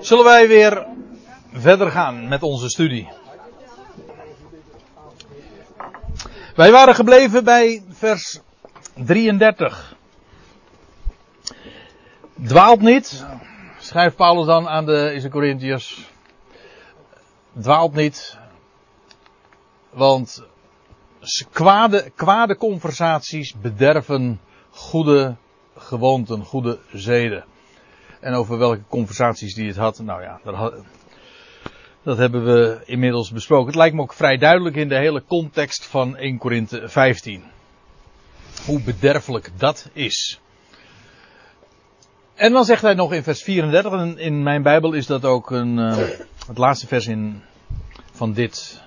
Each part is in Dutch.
Zullen wij weer verder gaan met onze studie? Wij waren gebleven bij vers 33. Dwaalt niet, schrijft Paulus dan aan de, Corinthiërs. Dwaalt niet, want kwade, kwade conversaties bederven goede gewoonten, goede zeden. En over welke conversaties die het had, nou ja, dat, dat hebben we inmiddels besproken. Het lijkt me ook vrij duidelijk in de hele context van 1 Korinthe 15. Hoe bederfelijk dat is. En dan zegt hij nog in vers 34, en in mijn Bijbel is dat ook een, uh, het laatste vers in, van dit,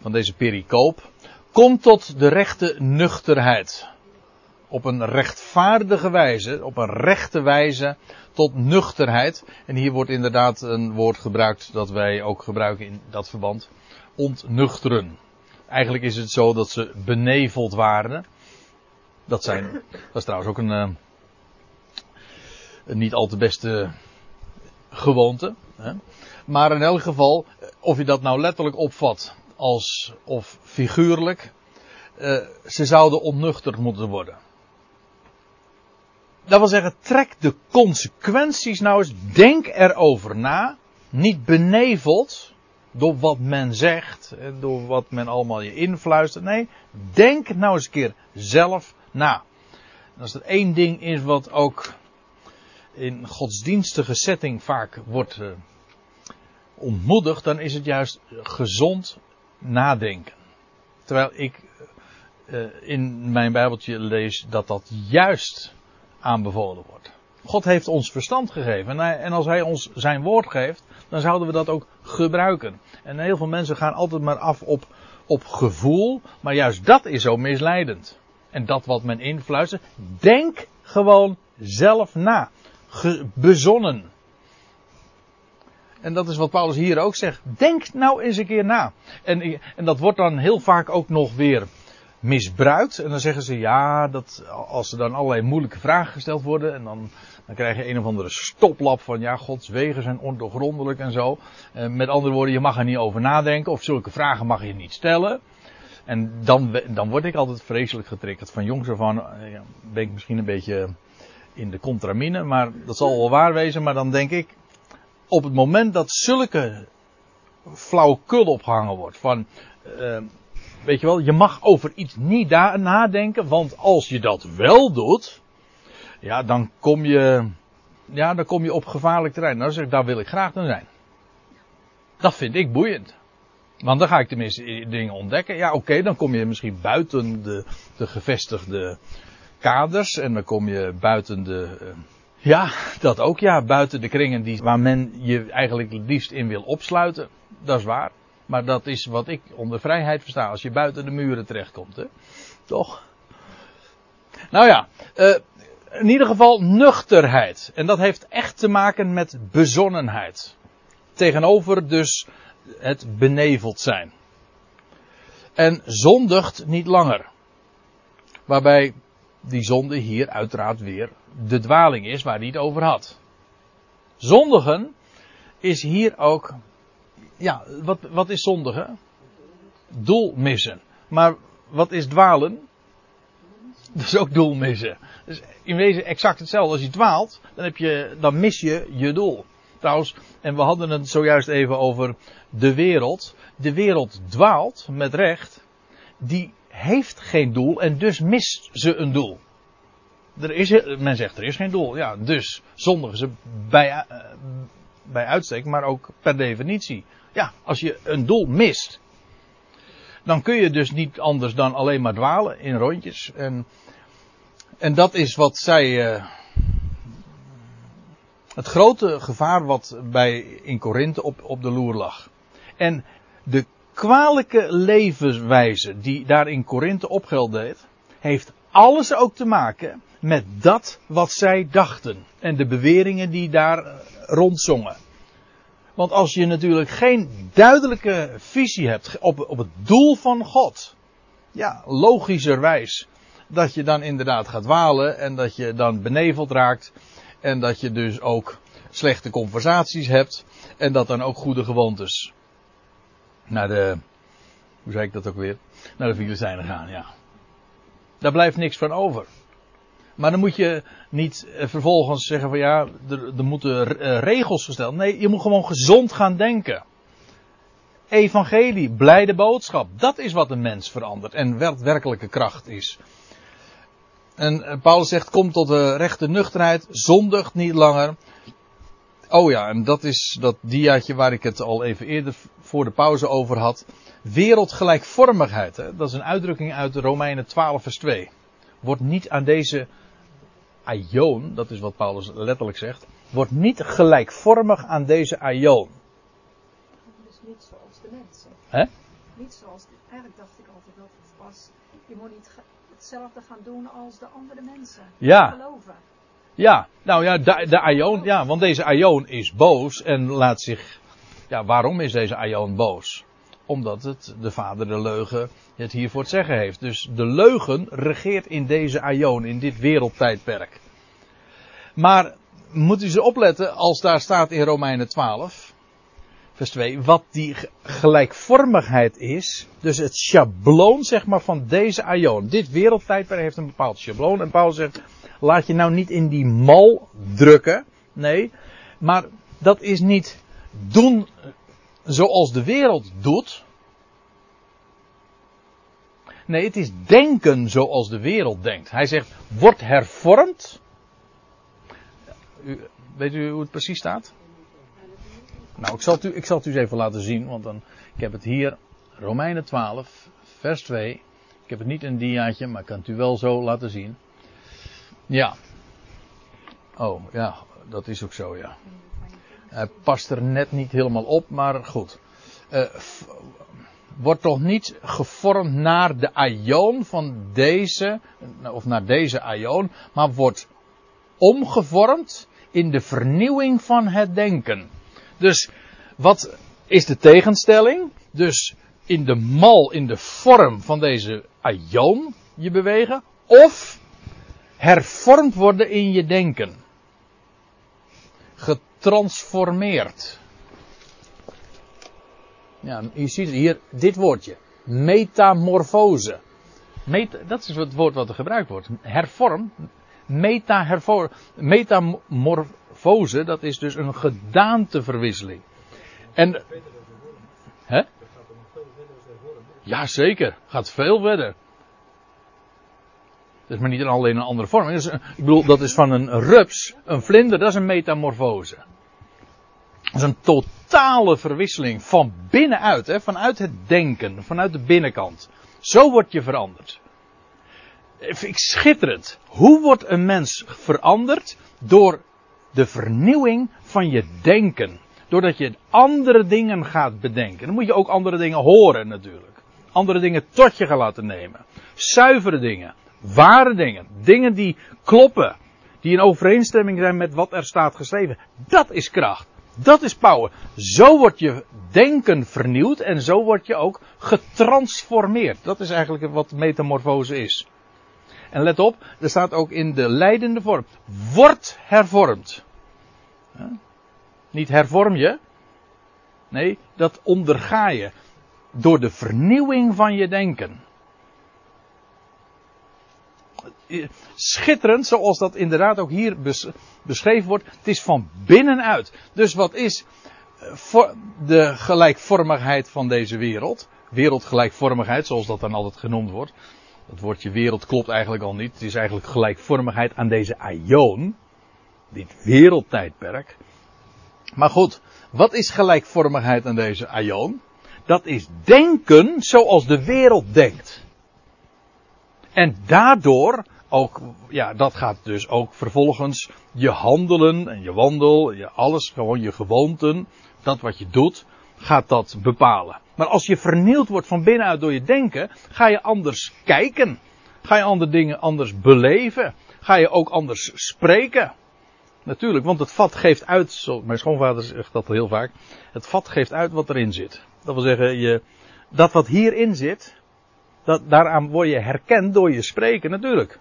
van deze pericoop. Kom tot de rechte nuchterheid. Op een rechtvaardige wijze, op een rechte wijze, tot nuchterheid. En hier wordt inderdaad een woord gebruikt dat wij ook gebruiken in dat verband. Ontnuchteren. Eigenlijk is het zo dat ze beneveld waren. Dat zijn, dat is trouwens ook een, uh, een niet al te beste gewoonte. Hè? Maar in elk geval, of je dat nou letterlijk opvat als, of figuurlijk, uh, ze zouden ontnuchterd moeten worden. Dat wil zeggen, trek de consequenties nou eens, denk erover na, niet beneveld door wat men zegt, door wat men allemaal je influistert. Nee, denk nou eens een keer zelf na. Als er één ding is wat ook in godsdienstige setting vaak wordt uh, ontmoedigd, dan is het juist gezond nadenken. Terwijl ik uh, in mijn Bijbeltje lees dat dat juist aanbevolen wordt. God heeft ons verstand gegeven en als Hij ons zijn woord geeft, dan zouden we dat ook gebruiken. En heel veel mensen gaan altijd maar af op, op gevoel, maar juist dat is zo misleidend. En dat wat men influistert, denk gewoon zelf na. Bezonnen. En dat is wat Paulus hier ook zegt. Denk nou eens een keer na. En, en dat wordt dan heel vaak ook nog weer misbruikt. En dan zeggen ze ja, dat als er dan allerlei moeilijke vragen gesteld worden. En dan, dan krijg je een of andere stoplap van ja, Gods wegen zijn ondoorgrondelijk en zo. En met andere woorden, je mag er niet over nadenken. Of zulke vragen mag je niet stellen. En dan, dan word ik altijd vreselijk getriggerd. Van jongs af aan ja, ben ik misschien een beetje in de contramine. Maar dat zal wel waar wezen. Maar dan denk ik, op het moment dat zulke flauwekul opgehangen wordt. Van, uh, weet je wel, je mag over iets niet nadenken, want als je dat wel doet, ja, dan kom je, ja, dan kom je op gevaarlijk terrein. Nou, zeg daar wil ik graag dan zijn. Dat vind ik boeiend. Want dan ga ik tenminste dingen ontdekken. Ja, oké, dan kom je misschien buiten de, de gevestigde kaders en dan kom je buiten de, uh, ja, dat ook ja, buiten de kringen die, waar men je eigenlijk het liefst in wil opsluiten. Dat is waar. Maar dat is wat ik onder vrijheid versta. Als je buiten de muren terechtkomt, hè? Toch? Nou ja, uh, in ieder geval nuchterheid. En dat heeft echt te maken met bezonnenheid. Tegenover dus het beneveld zijn. En zondigt niet langer. Waarbij die zonde hier uiteraard weer de dwaling is waar hij het over had. Zondigen is hier ook ja, wat, wat is zondigen? Doel missen. Maar wat is dwalen? Dat is ook doel missen. Dus in wezen exact hetzelfde. Als je dwaalt, dan, heb je, dan mis je je doel. Trouwens, en we hadden het zojuist even over de wereld. De wereld dwaalt, met recht. Die heeft geen doel en dus mist ze een doel. Er is, men zegt er is geen doel. Ja, dus zondigen ze bij, bij uitstek, maar ook per definitie. Ja, als je een doel mist, dan kun je dus niet anders dan alleen maar dwalen in rondjes. En, en dat is wat zij. Uh, het grote gevaar wat bij in Korinthe op, op de loer lag. En de kwalijke levenswijze die daar in Korinthe opgeld deed, heeft alles ook te maken met dat wat zij dachten. En de beweringen die daar rondzongen. Want als je natuurlijk geen duidelijke visie hebt op, op het doel van God. Ja, logischerwijs. Dat je dan inderdaad gaat walen en dat je dan beneveld raakt. En dat je dus ook slechte conversaties hebt en dat dan ook goede gewoontes naar de, hoe zei ik dat ook weer, naar de Filistijnen gaan, ja. Daar blijft niks van over. Maar dan moet je niet eh, vervolgens zeggen van ja, er, er moeten eh, regels gesteld. Nee, je moet gewoon gezond gaan denken. Evangelie, blijde boodschap. Dat is wat een mens verandert en werkelijke kracht is. En eh, Paulus zegt, kom tot de rechte nuchterheid, zondigt niet langer. Oh ja, en dat is dat diaatje waar ik het al even eerder voor de pauze over had. Wereldgelijkvormigheid, hè? dat is een uitdrukking uit Romeinen 12 vers 2. Wordt niet aan deze aion, dat is wat Paulus letterlijk zegt, wordt niet gelijkvormig aan deze aion. Dus niet zoals de mensen. Hè? Niet zoals, de, eigenlijk dacht ik altijd dat het was, je moet niet hetzelfde gaan doen als de andere mensen. Ja. Geloven. Ja, nou ja, de, de aion, ja, want deze aion is boos en laat zich, ja, waarom is deze aion boos? Omdat het de vader de leugen het hier voor het zeggen heeft. Dus de leugen regeert in deze aion, in dit wereldtijdperk. Maar moet u ze opletten als daar staat in Romeinen 12, vers 2, wat die gelijkvormigheid is. Dus het schabloon, zeg maar, van deze aion. Dit wereldtijdperk heeft een bepaald schabloon. En Paulus zegt, laat je nou niet in die mal drukken. Nee, maar dat is niet doen zoals de wereld doet. Nee, het is denken zoals de wereld denkt. Hij zegt, word hervormd. U, weet u hoe het precies staat? Nou, ik zal, het u, ik zal het u eens even laten zien, want dan, ik heb het hier, Romeinen 12, vers 2. Ik heb het niet in een diaatje, maar ik kan het u wel zo laten zien. Ja. Oh, ja, dat is ook zo, ja. Hij past er net niet helemaal op, maar goed. Uh, wordt toch niet gevormd naar de aion van deze, of naar deze aion, maar wordt omgevormd in de vernieuwing van het denken. Dus wat is de tegenstelling? Dus in de mal, in de vorm van deze aion je bewegen, of hervormd worden in je denken. Getransformeerd. Ja, je ziet hier dit woordje. Metamorfose. Meta, dat is het woord wat er gebruikt wordt. Hervorm. Meta metamorfose, dat is dus een gedaanteverwisseling. En. Hè? Ja, zeker. Gaat veel verder. Dat is maar niet alleen een andere vorm. Ik bedoel, dat is van een rups, een vlinder, dat is een metamorfose. Dat is een totale verwisseling van binnenuit, hè, vanuit het denken, vanuit de binnenkant. Zo word je veranderd. Ik schitterend. Hoe wordt een mens veranderd? Door de vernieuwing van je denken. Doordat je andere dingen gaat bedenken. Dan moet je ook andere dingen horen natuurlijk. Andere dingen tot je gaan laten nemen. Zuivere dingen. Ware dingen. Dingen die kloppen. Die in overeenstemming zijn met wat er staat geschreven. Dat is kracht. Dat is power. Zo wordt je denken vernieuwd en zo word je ook getransformeerd. Dat is eigenlijk wat metamorfose is. En let op, er staat ook in de leidende vorm. Word hervormd. Niet hervorm je. Nee, dat onderga je. Door de vernieuwing van je denken. Schitterend, zoals dat inderdaad ook hier beschreven wordt. Het is van binnenuit. Dus wat is eh, de gelijkvormigheid van deze wereld? Wereldgelijkvormigheid, zoals dat dan altijd genoemd wordt. Dat woordje wereld klopt eigenlijk al niet. Het is eigenlijk gelijkvormigheid aan deze aion. Dit wereldtijdperk. Maar goed, wat is gelijkvormigheid aan deze aion? Dat is denken zoals de wereld denkt. En daardoor ook, ja, dat gaat dus ook vervolgens je handelen en je wandel, je alles, gewoon je gewoonten, dat wat je doet, gaat dat bepalen. Maar als je vernield wordt van binnenuit door je denken, ga je anders kijken. Ga je andere dingen anders beleven. Ga je ook anders spreken. Natuurlijk, want het vat geeft uit, mijn schoonvader zegt dat heel vaak, het vat geeft uit wat erin zit. Dat wil zeggen, je, dat wat hierin zit, dat, daaraan word je herkend door je spreken natuurlijk.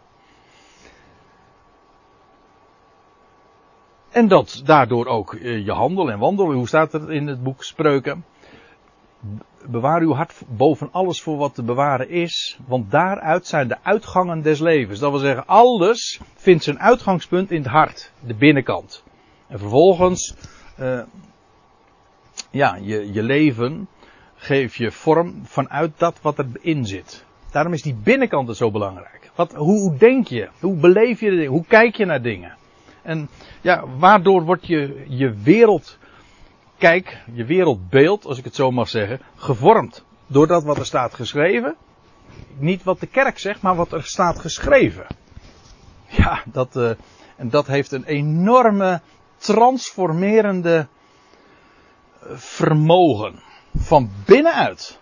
En dat daardoor ook eh, je handel en wandelen. Hoe staat er in het boek Spreuken? Bewaar uw hart boven alles voor wat te bewaren is, want daaruit zijn de uitgangen des levens. Dat wil zeggen, alles vindt zijn uitgangspunt in het hart, de binnenkant. En vervolgens, uh, ja, je, je leven geef je vorm vanuit dat wat erin zit. Daarom is die binnenkant er zo belangrijk. Wat, hoe denk je? Hoe beleef je de dingen? Hoe kijk je naar dingen? En ja, waardoor wordt je, je wereld kijk, je wereldbeeld, als ik het zo mag zeggen, gevormd door dat wat er staat geschreven. Niet wat de kerk zegt, maar wat er staat geschreven. Ja, dat, uh, en dat heeft een enorme transformerende eh, vermogen. Van binnenuit.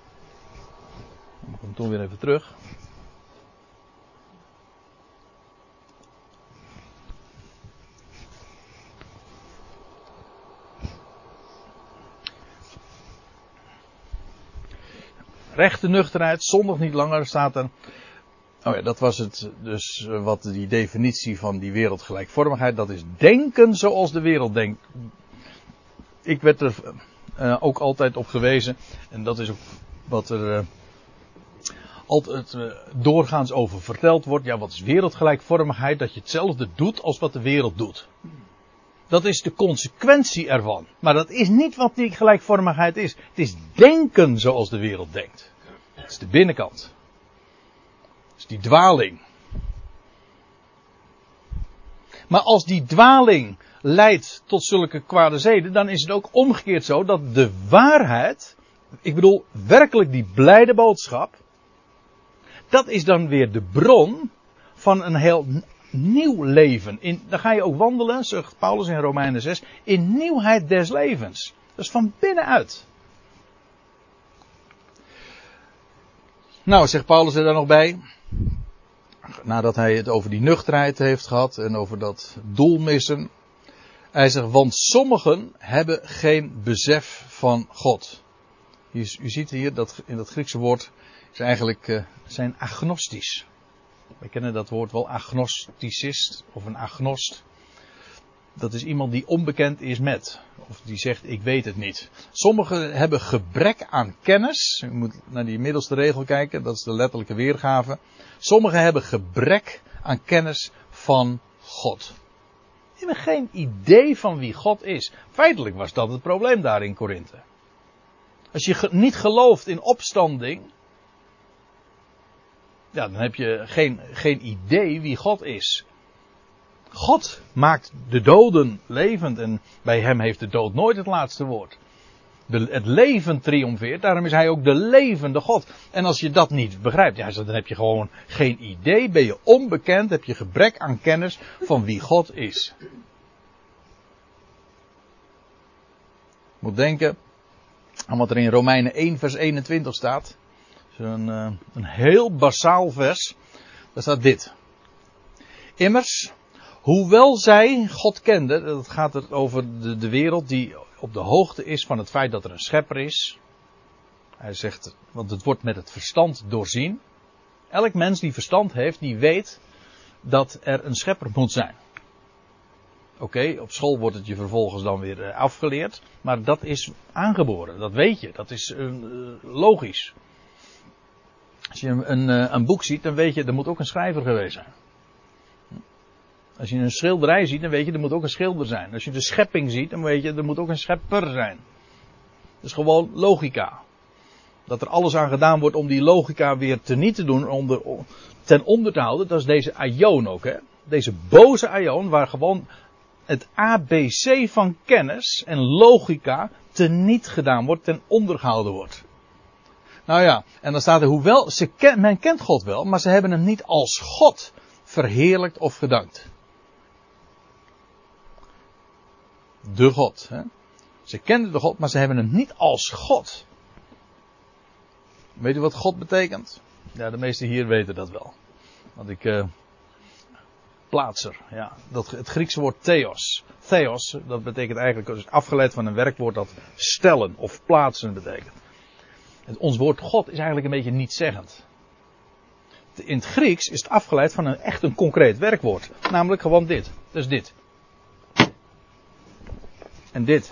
Ik kom toen weer even terug. Rechte nuchterheid, zondag niet langer, staat er. Oh ja, dat was het, dus eh, wat die definitie van die wereldgelijkvormigheid, dat is denken zoals de wereld denkt. Ik werd er uh, ook altijd op gewezen, en dat is ook wat er uh, altijd doorgaans over verteld wordt. Ja, wat is wereldgelijkvormigheid? Dat je hetzelfde doet als wat de wereld doet. Dat is de consequentie ervan. Maar dat is niet wat die gelijkvormigheid is. Het is denken zoals de wereld denkt. Het is de binnenkant. Het is die dwaling. Maar als die dwaling leidt tot zulke kwade zeden, dan is het ook omgekeerd zo dat de waarheid, ik bedoel werkelijk die blijde boodschap, dat is dan weer de bron van een heel nieuw leven. In, dan ga je ook wandelen, zegt Paulus in Romeinen 6, in nieuwheid des levens. Dat is van binnenuit. Nou, zegt Paulus er dan nog bij. Nadat hij het over die nuchterheid heeft gehad en over dat doelmissen. Hij zegt, want sommigen hebben geen besef van God. U, ziet hier dat in dat Griekse woord is eigenlijk uh, zijn agnostisch. We kennen dat woord wel agnosticist of een agnost. Dat is iemand die onbekend is met. Of die zegt ik weet het niet. Sommigen hebben gebrek aan kennis. U moet naar die middelste regel kijken. Dat is de letterlijke weergave. Sommigen hebben gebrek aan kennis van God. Die hebben geen idee van wie God is. Feitelijk was dat het probleem daar in Korinthe. Als je niet gelooft in opstanding, ja, dan heb je geen, geen idee wie God is. God maakt de doden levend en bij hem heeft de dood nooit het laatste woord. De, het leven triomfeert, daarom is hij ook de levende God. En als je dat niet begrijpt, ja, dan heb je gewoon geen idee, ben je onbekend, heb je gebrek aan kennis van wie God is. Moet denken aan wat er in Romeinen 1 vers 21 staat. Een, uh, een heel basaal vers. Daar staat dit. Immers, hoewel zij God kenden, dat gaat er over de, de wereld die op de hoogte is van het feit dat er een schepper is. Hij zegt, want het wordt met het verstand doorzien. Elk mens die verstand heeft, die weet dat er een schepper moet zijn. Oké, op school wordt het je vervolgens dan weer uh, afgeleerd, maar dat is aangeboren, dat weet je, dat is uh, logisch. Als je een, eh, een, boek ziet, dan weet je, er moet ook een schrijver geweest zijn. Als je een schilderij ziet, dan weet je, er moet ook een schilder zijn. Als je de schepping ziet, dan weet je, er moet ook een schepper zijn. Dat is gewoon logica. Dat er alles aan gedaan wordt om die logica weer teniet te doen, ten onder te houden, dat is deze aion ook, hè. Deze boze aion, waar gewoon het ABC van kennis en logica teniet gedaan wordt, ten onder wordt. Nou ja, en dan staat er, hoewel, ze ken, men kent God wel, maar ze hebben hem niet als God verheerlijkt of gedankt. De God. Hè? Ze kenden de God, maar ze hebben hem niet als God. Weet u wat God betekent? Ja, de meesten hier weten dat wel. Want ik. Uh, plaatser, ja. Dat, het Griekse woord theos. Theos, dat betekent eigenlijk, is afgeleid van een werkwoord dat stellen of plaatsen betekent ons woord God is eigenlijk een beetje nietszeggend. In het Grieks is het afgeleid van een echt een concreet werkwoord. Namelijk gewoon dit. Dus dit. en dit.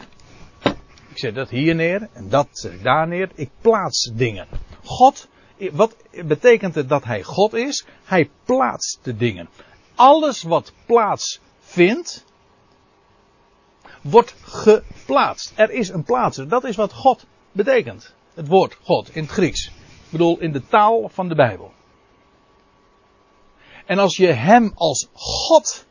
Ik zet dat hier neer en dat zet ik daar neer. Ik plaats dingen. God, wat betekent het dat hij God is? Hij plaatst de dingen. Alles wat plaats vindt, wordt geplaatst. Er is een plaatser. Dat is wat God betekent. Het woord God in het Grieks. Ik bedoel in de taal van de Bijbel. En als je hem als God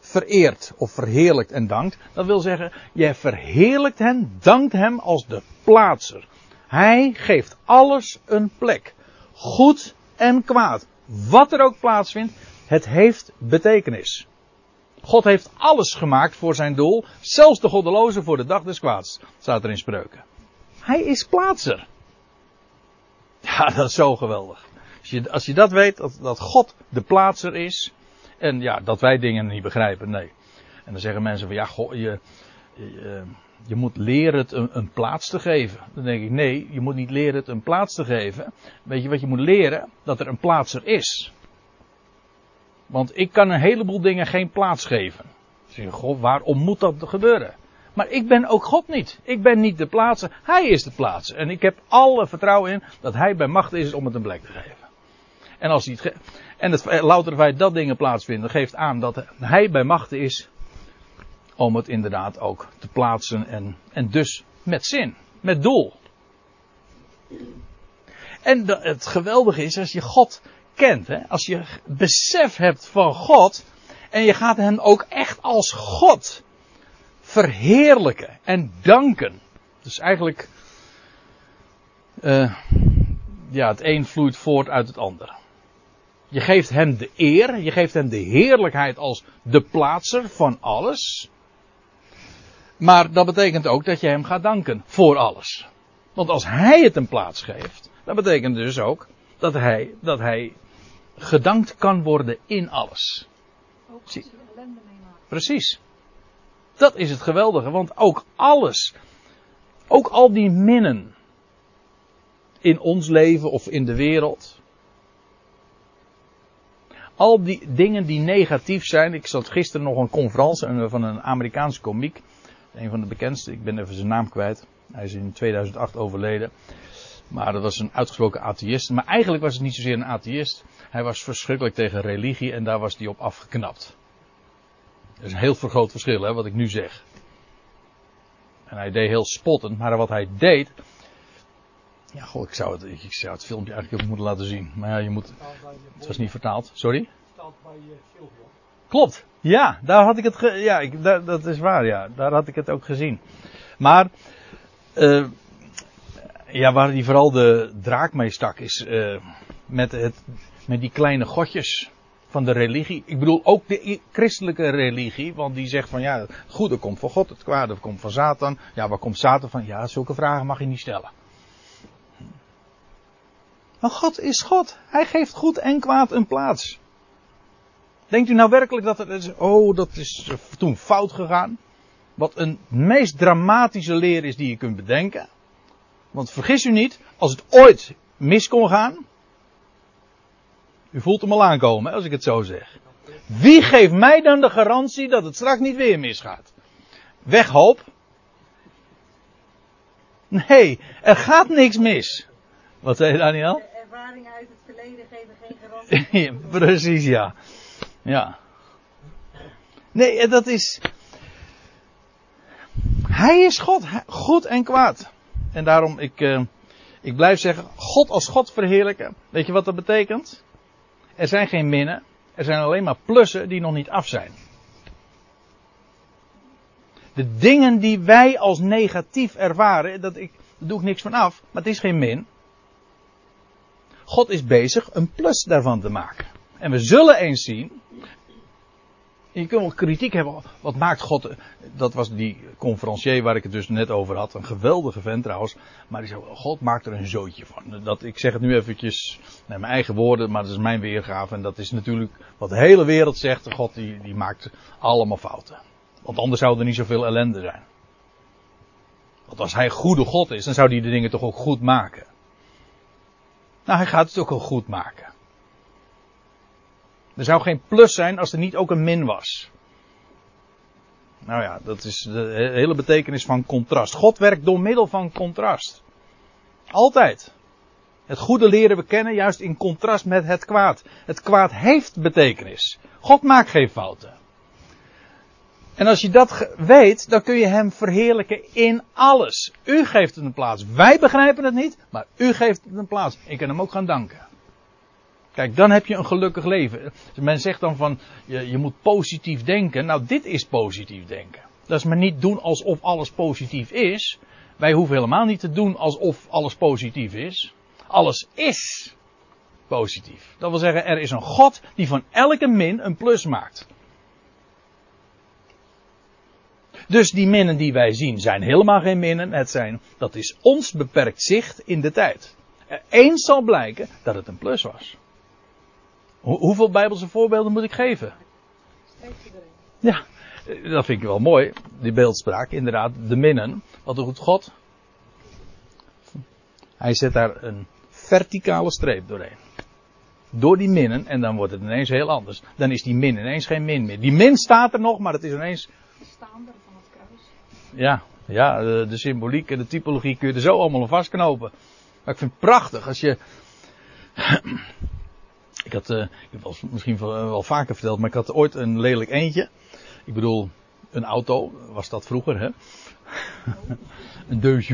vereert of verheerlijkt en dankt, dat wil zeggen, je verheerlijkt hem, dankt hem als de plaatser. Hij geeft alles een plek. Goed en kwaad. Wat er ook plaatsvindt, het heeft betekenis. God heeft alles gemaakt voor zijn doel, zelfs de goddeloze voor de dag des kwaads, staat er in spreuken. Hij is plaatser. Ja, dat is zo geweldig. Als je, als je dat weet, dat, dat God de plaatser is, en ja, dat wij dingen niet begrijpen, nee. En dan zeggen mensen van, ja, God, je, je, je moet leren het een, plaats te geven. Dan denk ik, nee, je moet niet leren het een plaats te geven. Weet je wat je moet leren? Dat er een plaatser is. Want ik kan een heleboel dingen geen plaats geven. Zeg je, God, waarom moet dat gebeuren? Maar ik ben ook God niet. Ik ben niet de plaatser. Hij is de plaatser. En ik heb alle vertrouwen in dat hij bij macht is om het een plek te geven. En als hij het en het louter feit dat dingen plaatsvinden geeft aan dat hij bij macht is om het inderdaad ook te plaatsen en, en dus met zin, met doel. En het geweldige is als je God kent, hè, als je besef hebt van God en je gaat hem ook echt als God verheerlijken en danken. Dus eigenlijk, uh, ja, het een vloeit voort uit het ander. Je geeft hem de eer, je geeft hem de heerlijkheid als de plaatser van alles. Maar dat betekent ook dat je hem gaat danken voor alles. Want als hij het een plaats geeft, dat betekent dus ook dat hij, dat hij gedankt kan worden in alles. Ook als je ellende meemaakt. Precies. Dat is het geweldige, want ook alles, ook al die minnen in ons leven of in de wereld, al die dingen die negatief zijn. Ik zat gisteren nog een conferentie van een Amerikaanse komiek. Een van de bekendste, ik ben even zijn naam kwijt. Hij is in 2008 overleden. Maar dat was een uitgesproken atheïst. Maar eigenlijk was het niet zozeer een atheïst. Hij was verschrikkelijk tegen religie en daar was hij op afgeknapt. Dat is een heel groot verschil, hè, wat ik nu zeg. En hij deed heel spottend, maar wat hij deed. Ja, goh, ik zou het, ik zou het filmpje eigenlijk ook moeten laten zien. Maar ja, je moet. Het was niet vertaald. Sorry? Klopt. Ja, daar had ik het. Ge, ja, ik, daar, dat is waar, ja. Daar had ik het ook gezien. Maar. Uh, ja, waar hij vooral de draak mee stak is. Uh, met, het, met die kleine godjes van de religie. Ik bedoel ook de christelijke religie, want die zegt van ja, het goede komt van God, het kwade komt van Satan. Ja, waar komt Satan van? Ja, zulke vragen mag je niet stellen. Maar God is God. Hij geeft goed en kwaad een plaats. Denkt u nou werkelijk dat het is, oh, dat is toen fout gegaan? Wat een meest dramatische leer is die je kunt bedenken. Want vergis u niet, als het ooit mis kon gaan, u voelt hem al aankomen, als ik het zo zeg. Wie geeft mij dan de garantie dat het straks niet weer misgaat? Weg hoop. Nee, er gaat niks mis. Wat zei je Daniel? De ervaringen uit het verleden geven geen garantie. ja, precies, ja. Ja. Nee, dat is. Hij is God, goed en kwaad. En daarom, ik, uh, ik blijf zeggen, God als God verheerlijken. Weet je wat dat betekent? Er zijn geen minnen. Er zijn alleen maar plussen die nog niet af zijn. De dingen die wij als negatief ervaren, dat ik, daar doe ik niks van af, maar het is geen min. God is bezig een plus daarvan te maken. En we zullen eens zien. Je kunt wel kritiek hebben. Wat maakt God. Dat was die conferencier waar ik het dus net over had. Een geweldige vent trouwens. Maar die zei: God maakt er een zootje van. Dat, ik zeg het nu eventjes. Met mijn eigen woorden. Maar dat is mijn weergave. En dat is natuurlijk wat de hele wereld zegt. God die, die maakt allemaal fouten. Want anders zou er niet zoveel ellende zijn. Want als hij goede God is. Dan zou hij de dingen toch ook goed maken. Nou, hij gaat het ook wel goed maken. Er zou geen plus zijn als er niet ook een min was. Nou ja, dat is de hele betekenis van contrast. God werkt door middel van contrast. Altijd. Het goede leren we kennen juist in contrast met het kwaad. Het kwaad heeft betekenis. God maakt geen fouten. En als je dat weet, dan kun je hem verheerlijken in alles. U geeft het een plaats. Wij begrijpen het niet, maar u geeft het een plaats. Ik kan hem ook gaan danken. Kijk, dan heb je een gelukkig leven. Men zegt dan van, je, je moet positief denken. Nou, dit is positief denken. Dat is maar niet doen alsof alles positief is. Wij hoeven helemaal niet te doen alsof alles positief is. Alles is positief. Dat wil zeggen, er is een God die van elke min een plus maakt. Dus die minnen die wij zien zijn helemaal geen minnen. Het zijn, dat is ons beperkt zicht in de tijd. Eens zal blijken dat het een plus was. Hoeveel bijbelse voorbeelden moet ik geven? Ja, dat vind ik wel mooi. Die beeldspraak, inderdaad, de minnen. Wat doet God? Hij zet daar een verticale streep doorheen. Door die minnen en dan wordt het ineens heel anders. Dan is die min ineens geen min meer. Die min staat er nog, maar het is ineens. Staander van het kruis. Ja, ja de, de symboliek en de typologie kun je er zo allemaal vastknopen. Maar ik vind het prachtig als je. Ik had, uh, ik heb misschien wel vaker verteld, maar ik had ooit een lelijk eentje. Ik bedoel, een auto was dat vroeger, hè? een deux.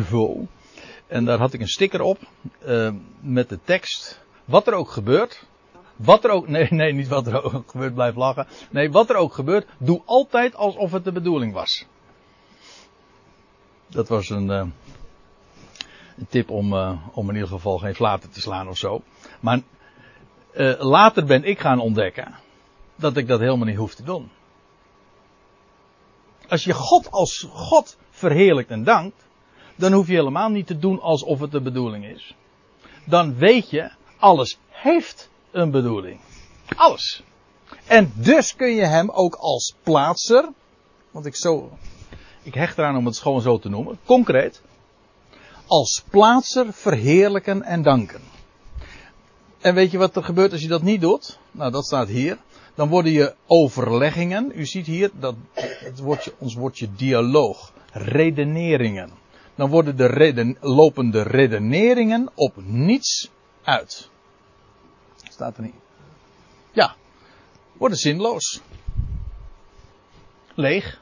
En daar had ik een sticker op uh, met de tekst: Wat er ook gebeurt. Wat er ook, nee, nee, niet wat er ook gebeurt, blijf lachen. Nee, wat er ook gebeurt, doe altijd alsof het de bedoeling was. Dat was een, een tip om, om in ieder geval geen flaten te slaan of zo. Maar later ben ik gaan ontdekken dat ik dat helemaal niet hoef te doen. Als je God als God verheerlijkt en dankt, dan hoef je helemaal niet te doen alsof het de bedoeling is. Dan weet je, alles heeft een bedoeling. Alles. En dus kun je hem ook als plaatser, want ik zo, ik hecht eraan om het gewoon zo te noemen, concreet, als plaatser verheerlijken en danken. En weet je wat er gebeurt als je dat niet doet? Nou, dat staat hier. Dan worden je overleggingen, u ziet hier, dat, het woordje, ons woordje dialoog, redeneringen dan worden de reden, lopende redeneringen op niets uit. Staat er niet. Ja, worden zinloos. Leeg.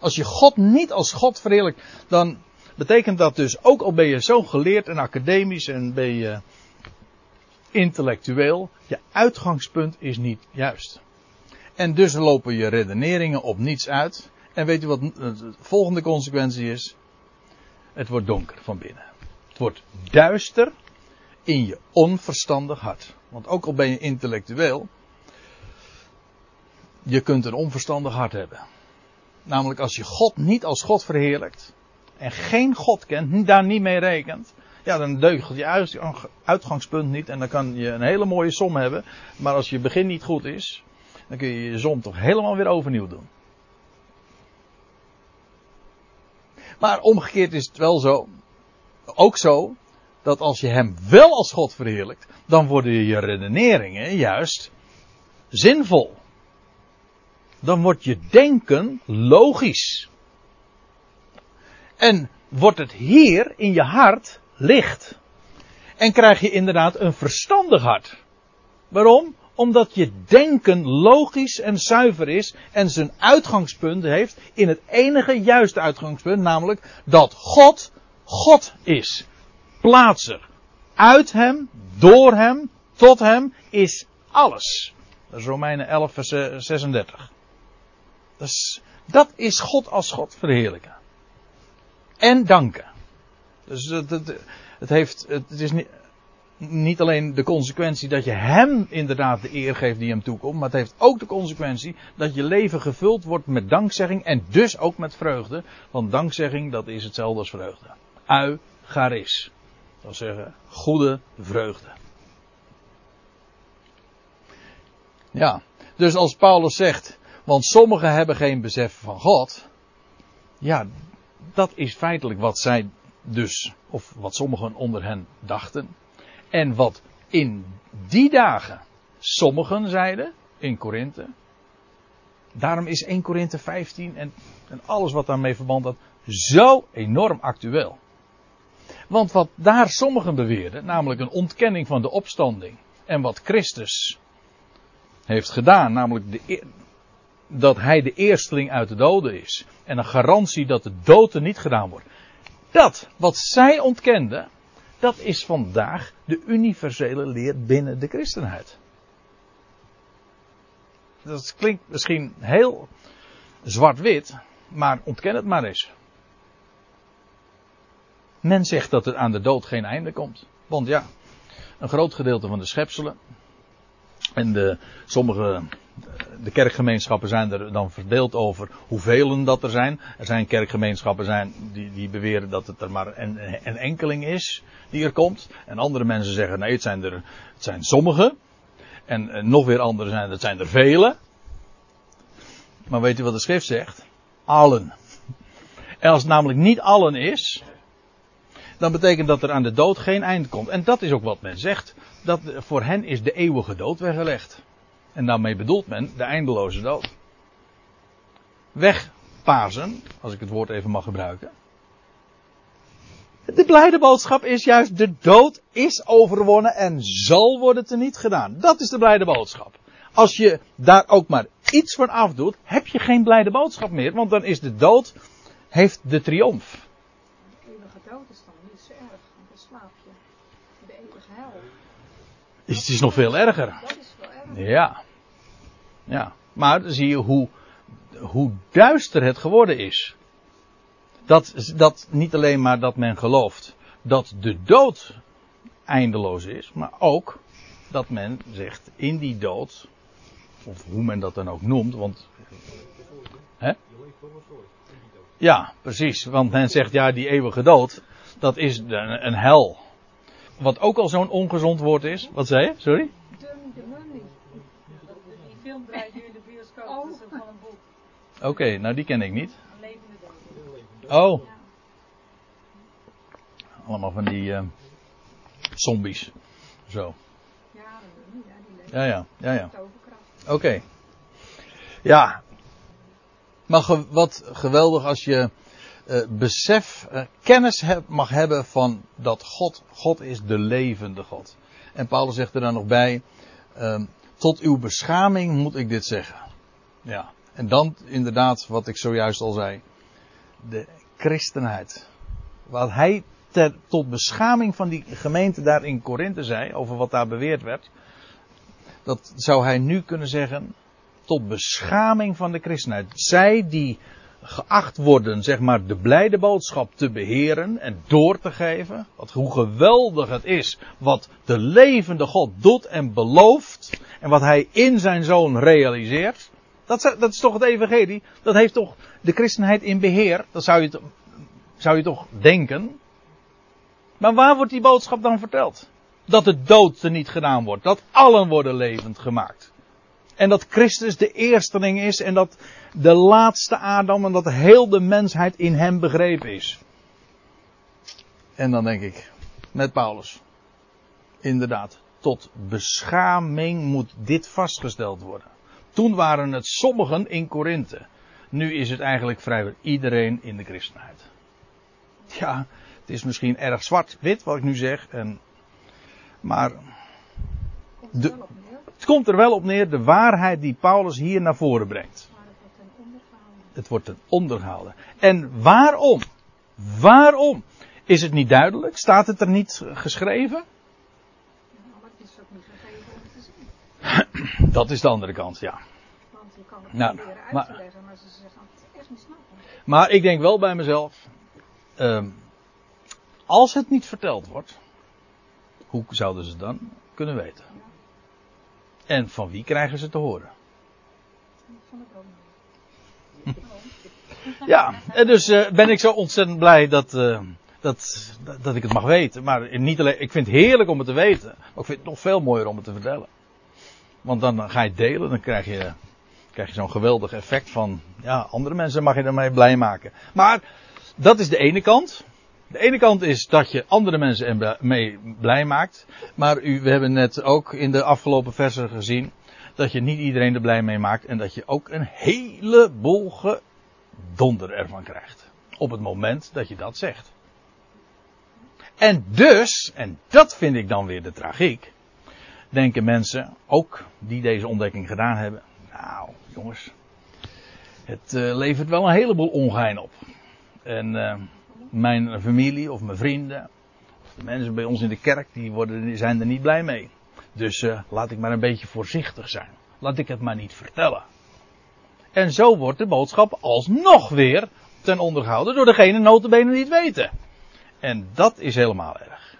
Als je God niet als God verheerlijkt, dan betekent dat dus, ook al ben je zo geleerd en academisch en ben je intellectueel, je uitgangspunt is niet juist. En dus lopen je redeneringen op niets uit. En weet u wat de volgende consequentie is? Het wordt donker van binnen. Het wordt duister in je onverstandig hart. Want ook al ben je intellectueel, je kunt een onverstandig hart hebben. Namelijk als je God niet als God verheerlijkt en geen God kent, daar niet mee rekent, ja, dan deugt je uitgangspunt niet en dan kan je een hele mooie som hebben. Maar als je begin niet goed is, dan kun je je som toch helemaal weer overnieuw doen. Maar omgekeerd is het wel zo, ook zo, dat als je hem wel als God verheerlijkt, dan worden je redeneringen juist zinvol. Dan wordt je denken logisch. En wordt het hier in je hart licht. En krijg je inderdaad een verstandig hart. Waarom? Omdat je denken logisch en zuiver is en zijn uitgangspunt heeft in het enige juiste uitgangspunt, namelijk dat God God is. Plaatser. Uit hem, door hem, tot hem is alles. Dat is Romeinen 11, vers 36. Dus dat is God als God verheerlijken. En danken. Dus het, het, heeft, het is niet, niet alleen de consequentie dat je hem inderdaad de eer geeft die hem toekomt, maar het heeft ook de consequentie dat je leven gevuld wordt met dankzegging en dus ook met vreugde. Want dankzegging, dat is hetzelfde als vreugde. Eucharis. Dat wil zeggen, goede vreugde. Ja, dus als Paulus zegt, want sommigen hebben geen besef van God. Ja, dat is feitelijk wat zij dus, of wat sommigen onder hen dachten. En wat in die dagen sommigen zeiden in Korinthe. Daarom is 1 Korinthe 15 en, en alles wat daarmee verband had zo enorm actueel. Want wat daar sommigen beweerden, namelijk een ontkenning van de opstanding en wat Christus heeft gedaan, namelijk dat hij de eersteling uit de doden is en een garantie dat de dood er niet gedaan wordt. Dat wat zij ontkenden, dat is vandaag de universele leer binnen de christenheid. Dat klinkt misschien heel zwart-wit, maar ontken het maar eens. Men zegt dat er aan de dood geen einde komt. Want ja, een groot gedeelte van de schepselen. En de, sommige de kerkgemeenschappen zijn er dan verdeeld over hoeveel dat er zijn. Er zijn kerkgemeenschappen zijn die, die beweren dat het er maar een, enkeling is die er komt. En andere mensen zeggen nee, het zijn er het zijn sommige. En, nog weer anderen zijn het zijn er vele. Maar weet u wat de schrift zegt? Allen. En als het namelijk niet allen is, dan betekent dat er aan de dood geen eind komt. En dat is ook wat men zegt. Dat voor hen is de eeuwige dood weggelegd. En daarmee bedoelt men de eindeloze dood. Wegpazen, als ik het woord even mag gebruiken. De blijde boodschap is juist de dood is overwonnen en zal worden teniet gedaan. Dat is de blijde boodschap. Als je daar ook maar iets van afdoet, heb je geen blijde boodschap meer, want dan is de dood, heeft de triomf. De eeuwige dood is dan niet zo erg, want dan slaap je. De eeuwige hel. Het is nog veel erger. Ja. Ja. Maar zie je hoe, hoe duister het geworden is. Dat, dat niet alleen maar dat men gelooft dat de dood eindeloos is, maar ook dat men zegt in die dood, of hoe men dat dan ook noemt, want. Hè? Ja, precies. Want men zegt ja, die eeuwige dood, dat is een, een hel. Wat ook al zo'n ongezond woord is. Wat zei je? Sorry? Dun de money. Die film draait nu in de bioscoop, Oh. dat is ook van een boek. Oké, nou die ken ik niet. Oh, allemaal van die eh, zombies. Zo. Ja, ja, Ja, ja, ja, ja. overkracht. Oké. Ja. Maar ge- wat geweldig als je eh, besef, eh, kennis heb- mag hebben van dat God, God is de levende God. En Paulus zegt er dan nog bij, ehm, tot uw beschaming moet ik dit zeggen. Ja. En dan inderdaad, wat ik zojuist al zei, de christenheid. Wat hij ter, tot beschaming van die gemeente daar in Korinthe zei, over wat daar beweerd werd, dat zou hij nu kunnen zeggen, tot beschaming van de christenheid. Zij die geacht worden, zeg maar, de blijde boodschap te beheren en door te geven. Wat, hoe geweldig het is wat de levende God doet en belooft. En wat hij in zijn zoon realiseert. Dat, dat is toch het evangelie? Dat heeft toch de christenheid in beheer? Dat zou je, zou je toch denken? Maar waar wordt die boodschap dan verteld? Dat de dood er niet gedaan wordt. Dat allen worden levend gemaakt. En dat Christus de eersteling is en dat de laatste Adam en dat heel de mensheid in hem begrepen is. En dan denk ik, met Paulus. Inderdaad, tot beschaming moet dit vastgesteld worden. Toen waren het sommigen in Korinthe. Nu is het eigenlijk vrijwel iedereen in de christenheid. Ja, het is misschien erg zwart-wit wat ik nu zeg. En, maar het komt er wel op neer de waarheid die Paulus hier naar voren brengt. het wordt ten onder gehouden. Het wordt ten onder gehouden. En waarom? Waarom? Is het niet duidelijk? Staat het er niet geschreven? Ja, maar het is ook niet gegeven om te zien. Dat is de andere kant, ja. Want je kan het Nou, proberen uit maar- te leggen, maar ze zeggen het echt niet snappen. Maar ik denk wel bij mezelf. ehm, als het niet verteld wordt, hoe zouden ze het dan kunnen weten? En van wie krijgen ze te horen? Ja, en dus eh, ben ik zo ontzettend blij dat, eh, dat, dat, dat ik het mag weten. Maar niet alleen, ik vind het heerlijk om het te weten. Maar ik vind het nog veel mooier om het te vertellen. Want dan ga je delen, dan krijg je, krijg je zo'n geweldig effect van, ja, andere mensen mag je ermee blij maken. Maar dat is de ene kant. De ene kant is dat je andere mensen ermee blij maakt. Maar u, we hebben net ook in de afgelopen versen gezien dat je niet iedereen er blij mee maakt en dat je ook een heleboel gedonder ervan krijgt. Op het moment dat je dat zegt. En dus, en dat vind ik dan weer de tragiek, denken mensen, ook die deze ontdekking gedaan hebben, nou jongens, het uh, levert wel een heleboel ongein op. En uh, mijn familie of mijn vrienden, of de mensen bij ons in de kerk, die, worden, zijn er niet blij mee. Dus uh, laat ik maar een beetje voorzichtig zijn. Laat ik het maar niet vertellen. En zo wordt de boodschap alsnog weer ten onder gehouden door degene notabene die het weten. En dat is helemaal erg.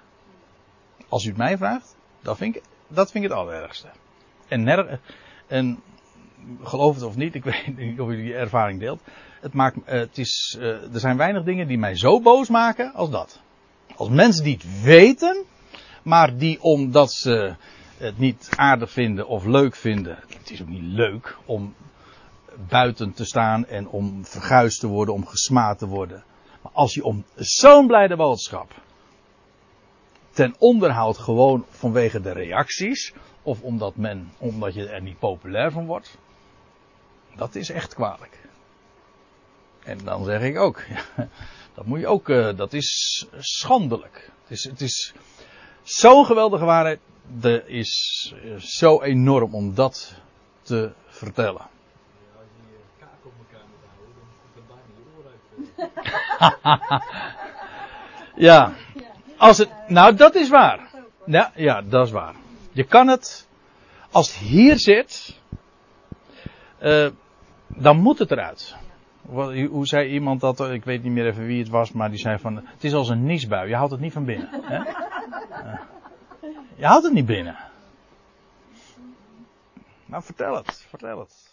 Als u het mij vraagt, dat vind ik, dat vind ik het allerergste. En, en geloof het of niet, ik weet niet of u die ervaring deelt. Het maakt, het is, er zijn weinig dingen die mij zo boos maken als dat. Als mensen die het weten, maar die omdat ze het niet aardig vinden of leuk vinden. Het is ook niet leuk om buiten te staan en om verguisd te worden, om gesmaad te worden. Maar als je om zo'n blijde boodschap ten onderhoud gewoon vanwege de reacties, of omdat, men, omdat je er niet populair van wordt, dat is echt kwalijk. En dan zeg ik ook, ja, dat moet je ook, uh, dat is schandelijk. Het is, het is zo'n geweldige waarheid, er is zo enorm om dat te vertellen. Als je je kaak op elkaar moet houden, dan komt er bijna je oor uit. ja, als het, nou dat is waar. Ja, ja, dat is waar. Je kan het, als het hier zit, uh, dan moet het eruit. Hoe zei iemand dat, ik weet niet meer even wie het was, maar die zei van, het is als een niesbui, je houdt het niet van binnen. Hè? Je houdt het niet binnen. Nou, vertel het, vertel het.